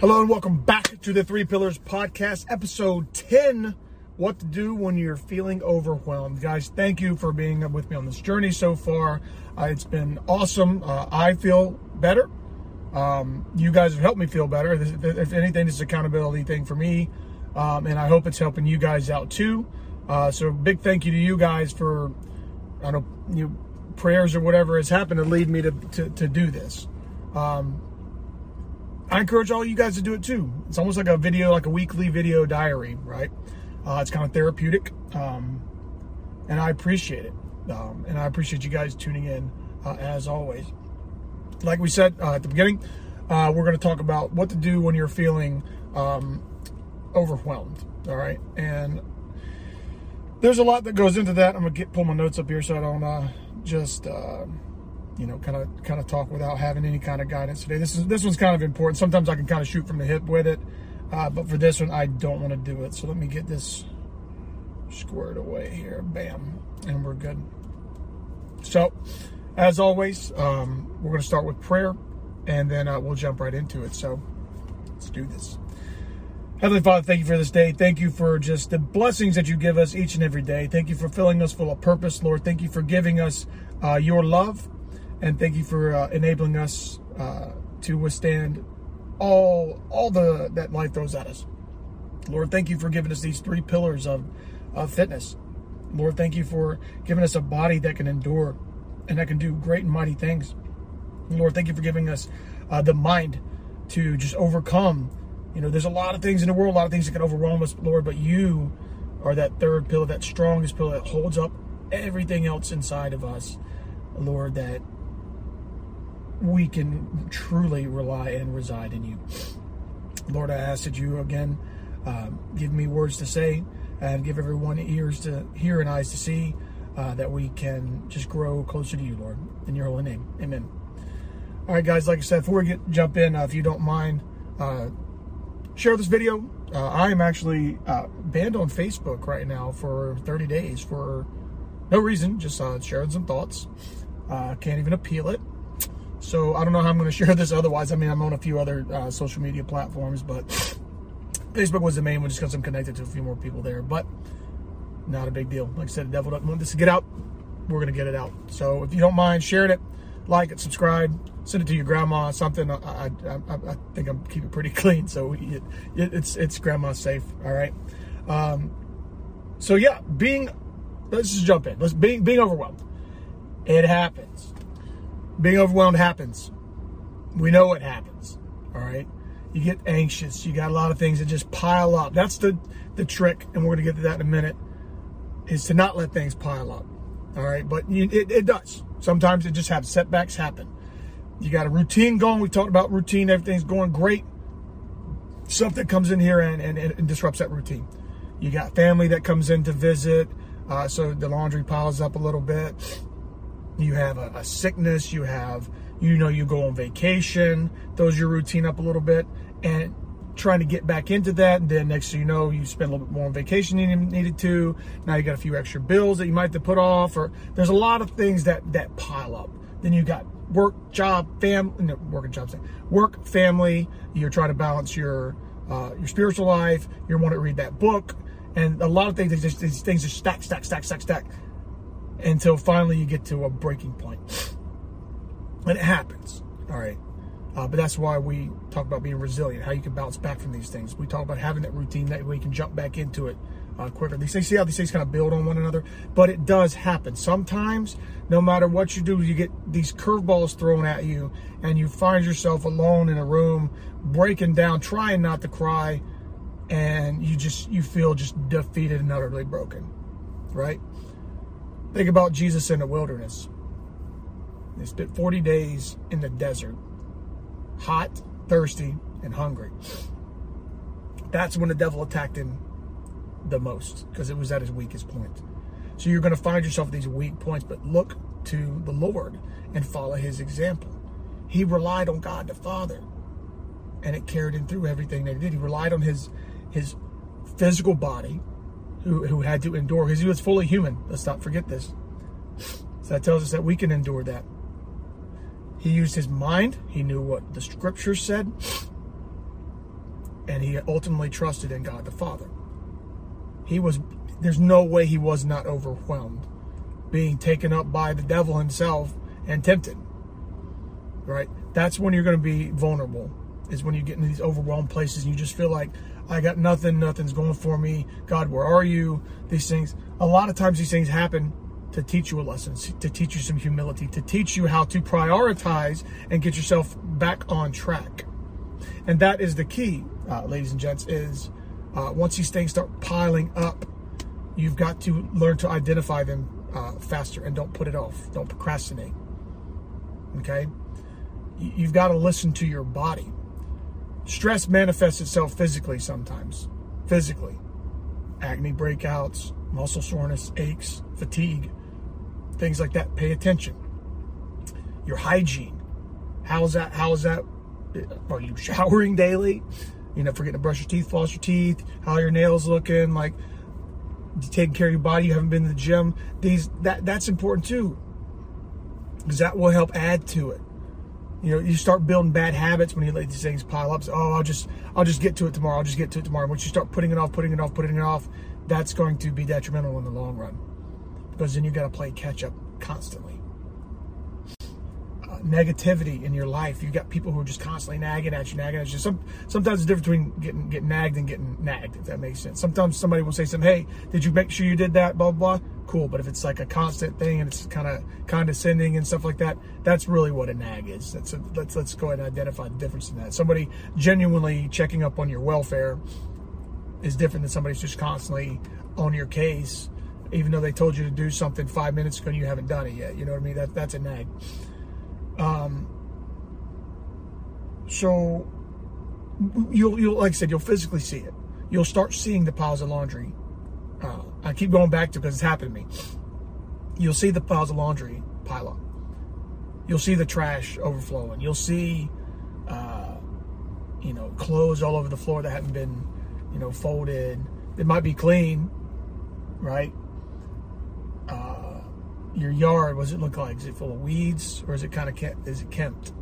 Hello and welcome back to the Three Pillars Podcast, episode 10 What to Do When You're Feeling Overwhelmed. Guys, thank you for being with me on this journey so far. Uh, it's been awesome. Uh, I feel better. Um, you guys have helped me feel better. If, anything, this is accountability thing for me, um, and I hope it's helping you guys out too. Uh, so, big thank you to you guys for, I don't know, you prayers or whatever has happened to lead me to, to, to do this. Um, I encourage all you guys to do it too. It's almost like a video, like a weekly video diary, right? Uh, it's kind of therapeutic, um, and I appreciate it. Um, and I appreciate you guys tuning in uh, as always. Like we said uh, at the beginning, uh, we're going to talk about what to do when you're feeling um, overwhelmed. All right, and there's a lot that goes into that. I'm gonna get pull my notes up here so I don't uh, just uh, you know, kind of kind of talk without having any kind of guidance today. This is this one's kind of important. Sometimes I can kind of shoot from the hip with it, uh, but for this one, I don't want to do it. So let me get this squared away here. Bam, and we're good. So, as always, um, we're going to start with prayer, and then uh, we'll jump right into it. So, let's do this. Heavenly Father, thank you for this day. Thank you for just the blessings that you give us each and every day. Thank you for filling us full of purpose, Lord. Thank you for giving us uh, your love and thank you for uh, enabling us uh, to withstand all all the that life throws at us. Lord, thank you for giving us these three pillars of, of fitness. Lord, thank you for giving us a body that can endure and that can do great and mighty things. Lord, thank you for giving us uh, the mind to just overcome. You know, there's a lot of things in the world, a lot of things that can overwhelm us, Lord, but you are that third pillar, that strongest pillar that holds up everything else inside of us, Lord, that we can truly rely and reside in you. Lord, I ask that you again uh, give me words to say and give everyone ears to hear and eyes to see uh, that we can just grow closer to you, Lord. In your holy name, amen. All right, guys, like I said, before we get jump in, uh, if you don't mind, uh, share this video. Uh, I am actually uh, banned on Facebook right now for 30 days for no reason, just sharing some thoughts. can't even appeal it. So I don't know how I'm going to share this otherwise. I mean, I'm on a few other uh, social media platforms, but Facebook was the main one just because I'm connected to a few more people there. But not a big deal. Like I said, the devil doesn't want this to get out. We're going to get it out. So if you don't mind sharing it, like it, subscribe, send it to your grandma, something. I, I, I, I think I'm keeping pretty clean. So it, it, it's, it's grandma safe. All right. Um, so yeah, being, let's just jump in. Let's being, being overwhelmed. It happens being overwhelmed happens. We know what happens. All right. You get anxious. You got a lot of things that just pile up. That's the, the trick, and we're going to get to that in a minute, is to not let things pile up. All right. But you, it, it does. Sometimes it just happens. Setbacks happen. You got a routine going. We talked about routine. Everything's going great. Something comes in here and, and, and disrupts that routine. You got family that comes in to visit. Uh, so the laundry piles up a little bit you have a, a, sickness, you have, you know, you go on vacation, throws your routine up a little bit, and trying to get back into that. And then next thing you know, you spend a little bit more on vacation than you needed to. Now you got a few extra bills that you might have to put off, or there's a lot of things that that pile up. Then you got work, job, family, no, work and job, work, family. You're trying to balance your uh, your spiritual life. You want to read that book, and a lot of things. These things just stack, stack, stack, stack, stack until finally you get to a breaking point. And it happens, all right? Uh, but that's why we talk about being resilient, how you can bounce back from these things. We talk about having that routine that way you can jump back into it uh, quicker. These things, see how these things kind of build on one another, but it does happen. Sometimes, no matter what you do, you get these curveballs thrown at you, and you find yourself alone in a room, breaking down, trying not to cry, and you just you feel just defeated and utterly broken, right? Think about Jesus in the wilderness. They spent 40 days in the desert, hot, thirsty, and hungry. That's when the devil attacked him the most because it was at his weakest point. So you're going to find yourself at these weak points, but look to the Lord and follow his example. He relied on God the Father, and it carried him through everything that he did. He relied on his his physical body who, who had to endure because he was fully human. Let's not forget this. So that tells us that we can endure that. He used his mind. He knew what the scriptures said. and he ultimately trusted in God the Father. He was, there's no way he was not overwhelmed, being taken up by the devil himself and tempted. Right? That's when you're going to be vulnerable, is when you get into these overwhelmed places and you just feel like, I got nothing, nothing's going for me. God, where are you? These things. A lot of times these things happen to teach you a lesson, to teach you some humility, to teach you how to prioritize and get yourself back on track. And that is the key, uh, ladies and gents, is uh, once these things start piling up, you've got to learn to identify them uh, faster and don't put it off. Don't procrastinate. Okay? You've got to listen to your body. Stress manifests itself physically sometimes. Physically. Acne breakouts, muscle soreness, aches, fatigue, things like that. Pay attention. Your hygiene. How's that? How's that? Uh, are you showering daily? You know, forgetting to brush your teeth, floss your teeth, how are your nails looking, like taking care of your body, you haven't been to the gym. These that that's important too. Because that will help add to it. You know, you start building bad habits when you let these things pile up. So, oh, I'll just I'll just get to it tomorrow. I'll just get to it tomorrow. Once you start putting it off, putting it off, putting it off, that's going to be detrimental in the long run. Because then you got to play catch up constantly uh, negativity in your life. You got people who are just constantly nagging at you, nagging at you. Some sometimes the difference between getting getting nagged and getting nagged, if that makes sense. Sometimes somebody will say something, "Hey, did you make sure you did that?" Blah blah. blah. Cool, but if it's like a constant thing and it's kind of condescending and stuff like that, that's really what a nag is. That's a, let's let's go ahead and identify the difference in that. Somebody genuinely checking up on your welfare is different than somebody's just constantly on your case, even though they told you to do something five minutes ago and you haven't done it yet. You know what I mean? That that's a nag. Um, so you'll, you'll, like I said, you'll physically see it. You'll start seeing the piles of laundry. Uh, I keep going back to because it's happened to me. You'll see the piles of laundry pile up. You'll see the trash overflowing. You'll see, uh, you know, clothes all over the floor that haven't been, you know, folded. It might be clean, right? your yard, what does it look like? Is it full of weeds or is it kind of kept, is it kempt?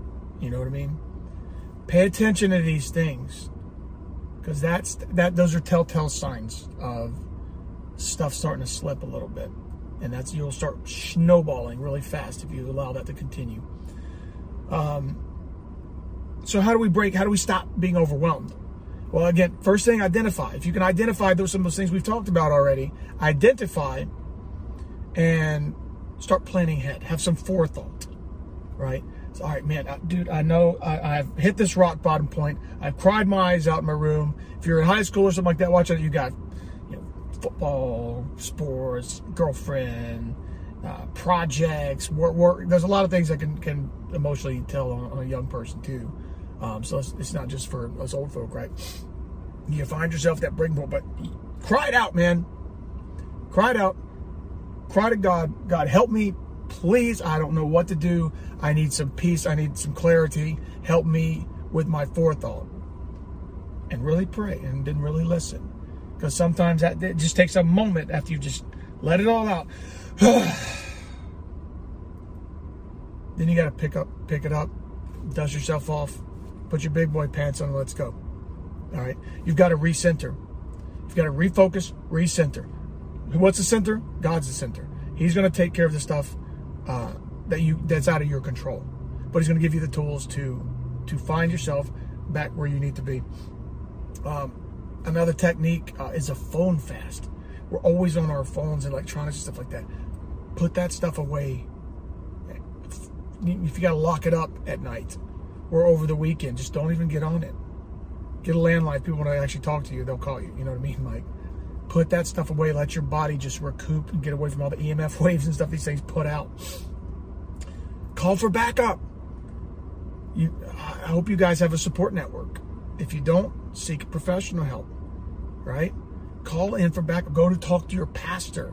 You know what I mean? Pay attention to these things because that's that those are telltale signs of stuff starting to slip a little bit. And that's you'll start snowballing really fast if you allow that to continue. Um, so how do we break? How do we stop being overwhelmed? Well, again, first thing, identify. If you can identify those some of those things we've talked about already, identify and start planning ahead. Have some forethought, right? So, all right, man, dude, I know I, have hit this rock bottom point. I've cried my eyes out in my room. If you're in high school or something like that, watch out. You got, football, sports, girlfriend, uh, projects, work, work. There's a lot of things that can can emotionally tell on, on a young person too. Um, so it's, it's, not just for us old folk, right? You find yourself that breaking point, but cry it out, man. Cry it out cry to God, God, help me, please. I don't know what to do. I need some peace. I need some clarity. Help me with my forethought. And really pray and then really listen. Because sometimes that it just takes a moment after you just let it all out. then you got to pick up, pick it up, dust yourself off, put your big boy pants on, and let's go. All right. You've got to recenter. You've got to refocus, recenter. What's the center? God's the center. He's going to take care of the stuff uh, that you that's out of your control, but He's going to give you the tools to to find yourself back where you need to be. Um, another technique uh, is a phone fast. We're always on our phones electronics and stuff like that. Put that stuff away. If you got to lock it up at night or over the weekend, just don't even get on it. Get a landline. People want to actually talk to you, they'll call you. You know what I mean? Like, put that stuff away. Let your body just recoup and get away from all the EMF waves and stuff these things put out. Call for backup. You, I hope you guys have a support network. If you don't, seek professional help. Right? Call in for backup. Go to talk to your pastor.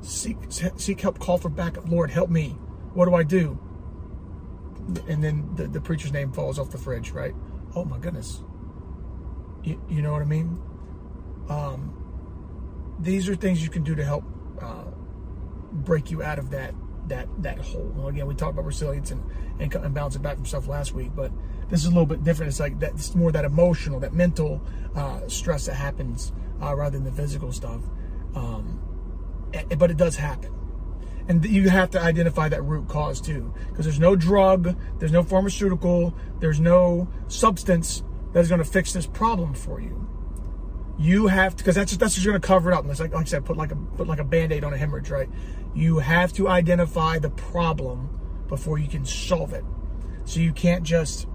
Seek seek help. Call for backup. Lord, help me. What do I do? And then the, the preacher's name falls off the fridge. Right? Oh my goodness. You, you know what I mean? Um, these are things you can do to help uh, break you out of that that that hole. Well, again, we talked about resilience and, and and bouncing back from stuff last week, but this is a little bit different. It's like. It's more that emotional, that mental uh, stress that happens uh, rather than the physical stuff. Um, but it does happen. And you have to identify that root cause too, because there's no drug, there's no pharmaceutical, there's no substance that is going to fix this problem for you. You have to, because that's that's just going to cover it up. And it's like, like I said, put like a put like a band-aid on a hemorrhage, right? You have to identify the problem before you can solve it. So you can't just,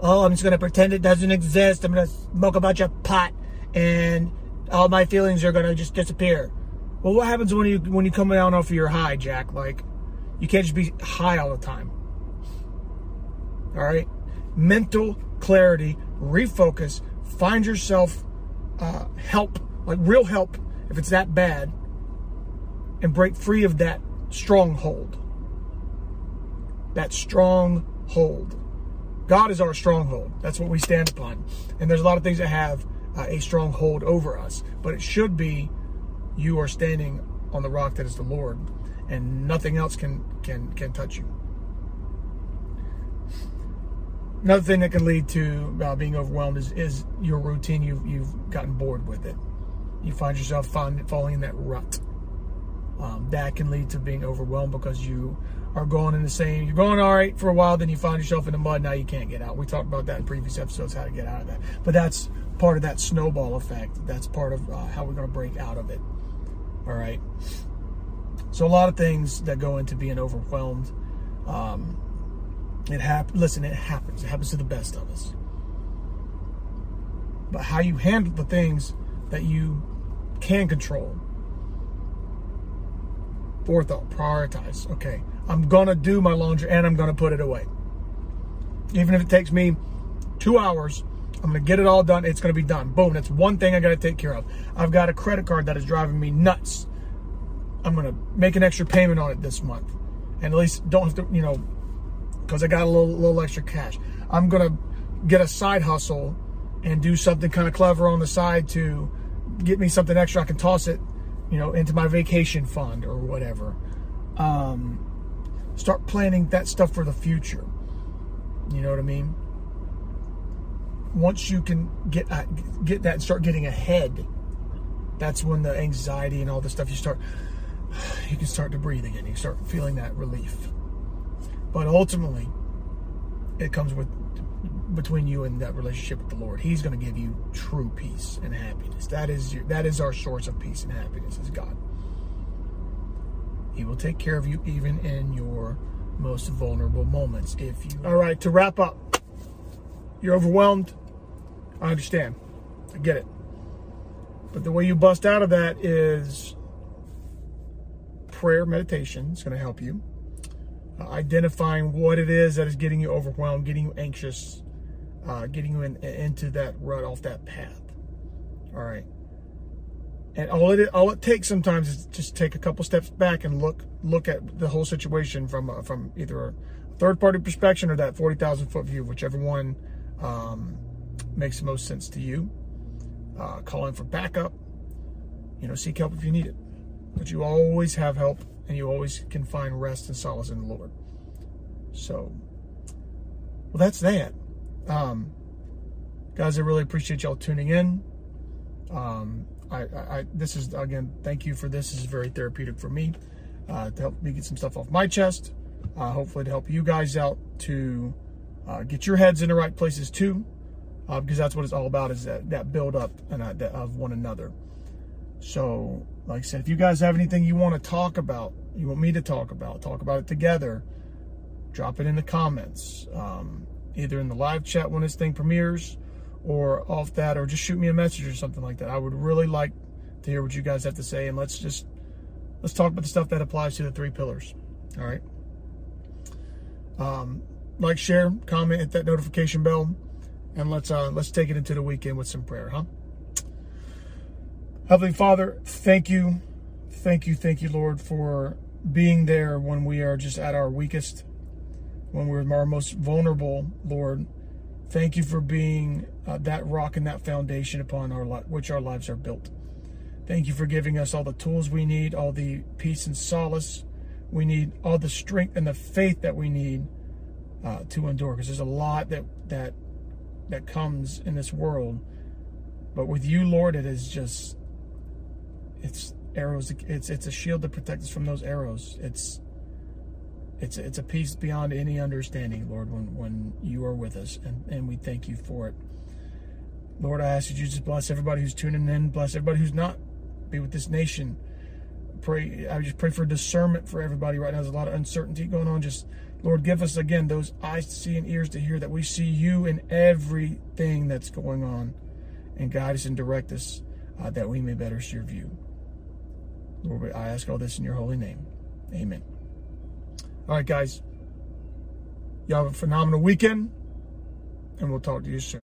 oh, I'm just going to pretend it doesn't exist. I'm to smoke a bunch of pot, and all my feelings are going to just disappear. Well, what happens when you when you come down off of your high, Jack? Like, you can't just be high all the time. All right, mental clarity, refocus, find yourself uh, help, like real help, if it's that bad, and break free of that stronghold. That stronghold. God is our stronghold. That's what we stand upon. And there's a lot of things that have uh, a stronghold over us, but it should be you are standing on the rock that is the Lord, and nothing else can can can touch you. Another thing that can lead to uh, being overwhelmed is, is your routine. You've you've gotten bored with it. You find yourself find, falling in that rut. Um, that can lead to being overwhelmed because you are going in the same. You're going all right for a while, then you find yourself in the mud. Now you can't get out. We talked about that in previous episodes, how to get out of that. But that's part of that snowball effect. That's part of uh, how we're going to break out of it. All right. So a lot of things that go into being overwhelmed. Um, it happens. Listen, it happens. It happens to the best of us. But how you handle the things that you can control. Forethought, prioritize. Okay, I'm gonna do my laundry and I'm gonna put it away. Even if it takes me two hours, I'm gonna get it all done. It's gonna be done. Boom. That's one thing I gotta take care of. I've got a credit card that is driving me nuts. I'm gonna make an extra payment on it this month, and at least don't have to, you know, because I got a little little extra cash. I'm gonna get a side hustle and do something kind of clever on the side to get me something extra. I can toss it, you know, into my vacation fund or whatever. Um, start planning that stuff for the future. You know what I mean? once you can get uh, get that and start getting ahead, that's when the anxiety and all the stuff you start you can start to breathe again. You start feeling that relief. But ultimately, it comes with between you and that relationship with the Lord. He's going to give you true peace and happiness. That is your, that is our source of peace and happiness is God. He will take care of you even in your most vulnerable moments if you All right, to wrap up. You're overwhelmed. I understand. I get it. But the way you bust out of that is prayer meditation is going to help you. Identifying what it is that is getting you overwhelmed, getting you anxious, uh, getting you in, into that rut off that path. All right. And all it all it takes sometimes is just take a couple steps back and look look at the whole situation from uh, from either a third party perspective or that forty thousand foot view, whichever one um, makes the most sense to you. Uh, call in for backup. You know, seek help if you need it. But you always have help and you always can find rest and solace in the Lord. So, well, that's that. Um, guys, I really appreciate y'all tuning in. Um, I, I, this is again, thank you for this. This is very therapeutic for me uh, to help me get some stuff off my chest. Uh, hopefully, to help you guys out to uh, get your heads in the right places too, uh, because that's what it's all about is that, that build up and uh, that, of one another. So, like I said, if you guys have anything you want to talk about, you want me to talk about, talk about it together, drop it in the comments, um, either in the live chat when this thing premieres or off that, or just shoot me a message or something like that. I would really like to hear what you guys have to say, and let's just let's talk about the stuff that applies to the three pillars. All right. Um, like, share, comment, hit that notification bell, and let's uh, let's take it into the weekend with some prayer, huh? Heavenly Father, thank you, thank you, thank you, Lord, for being there when we are just at our weakest, when we're our most vulnerable, Lord. Thank you for being uh, that rock and that foundation upon our li- which our lives are built. Thank you for giving us all the tools we need, all the peace and solace We need all the strength and the faith that we need uh, to endure, because there's a lot that that that comes in this world. But with you, Lord, it is just it's arrows. It's it's a shield to protect us from those arrows. It's it's it's a peace beyond any understanding, Lord, when when you are with us, and and we thank you for it. Lord, I ask that you just bless everybody who's tuning in, bless everybody who's not. Be with this nation. Pray, I just pray for discernment for everybody right now. There's a lot of uncertainty going on. Just Lord, give us again those eyes to see and ears to hear that we see you in everything that's going on, and guide us and direct us uh, that we may better serve you. Lord, I ask all this in your holy name. Amen. All right, guys. Y'all have a phenomenal weekend, and we'll talk to you soon.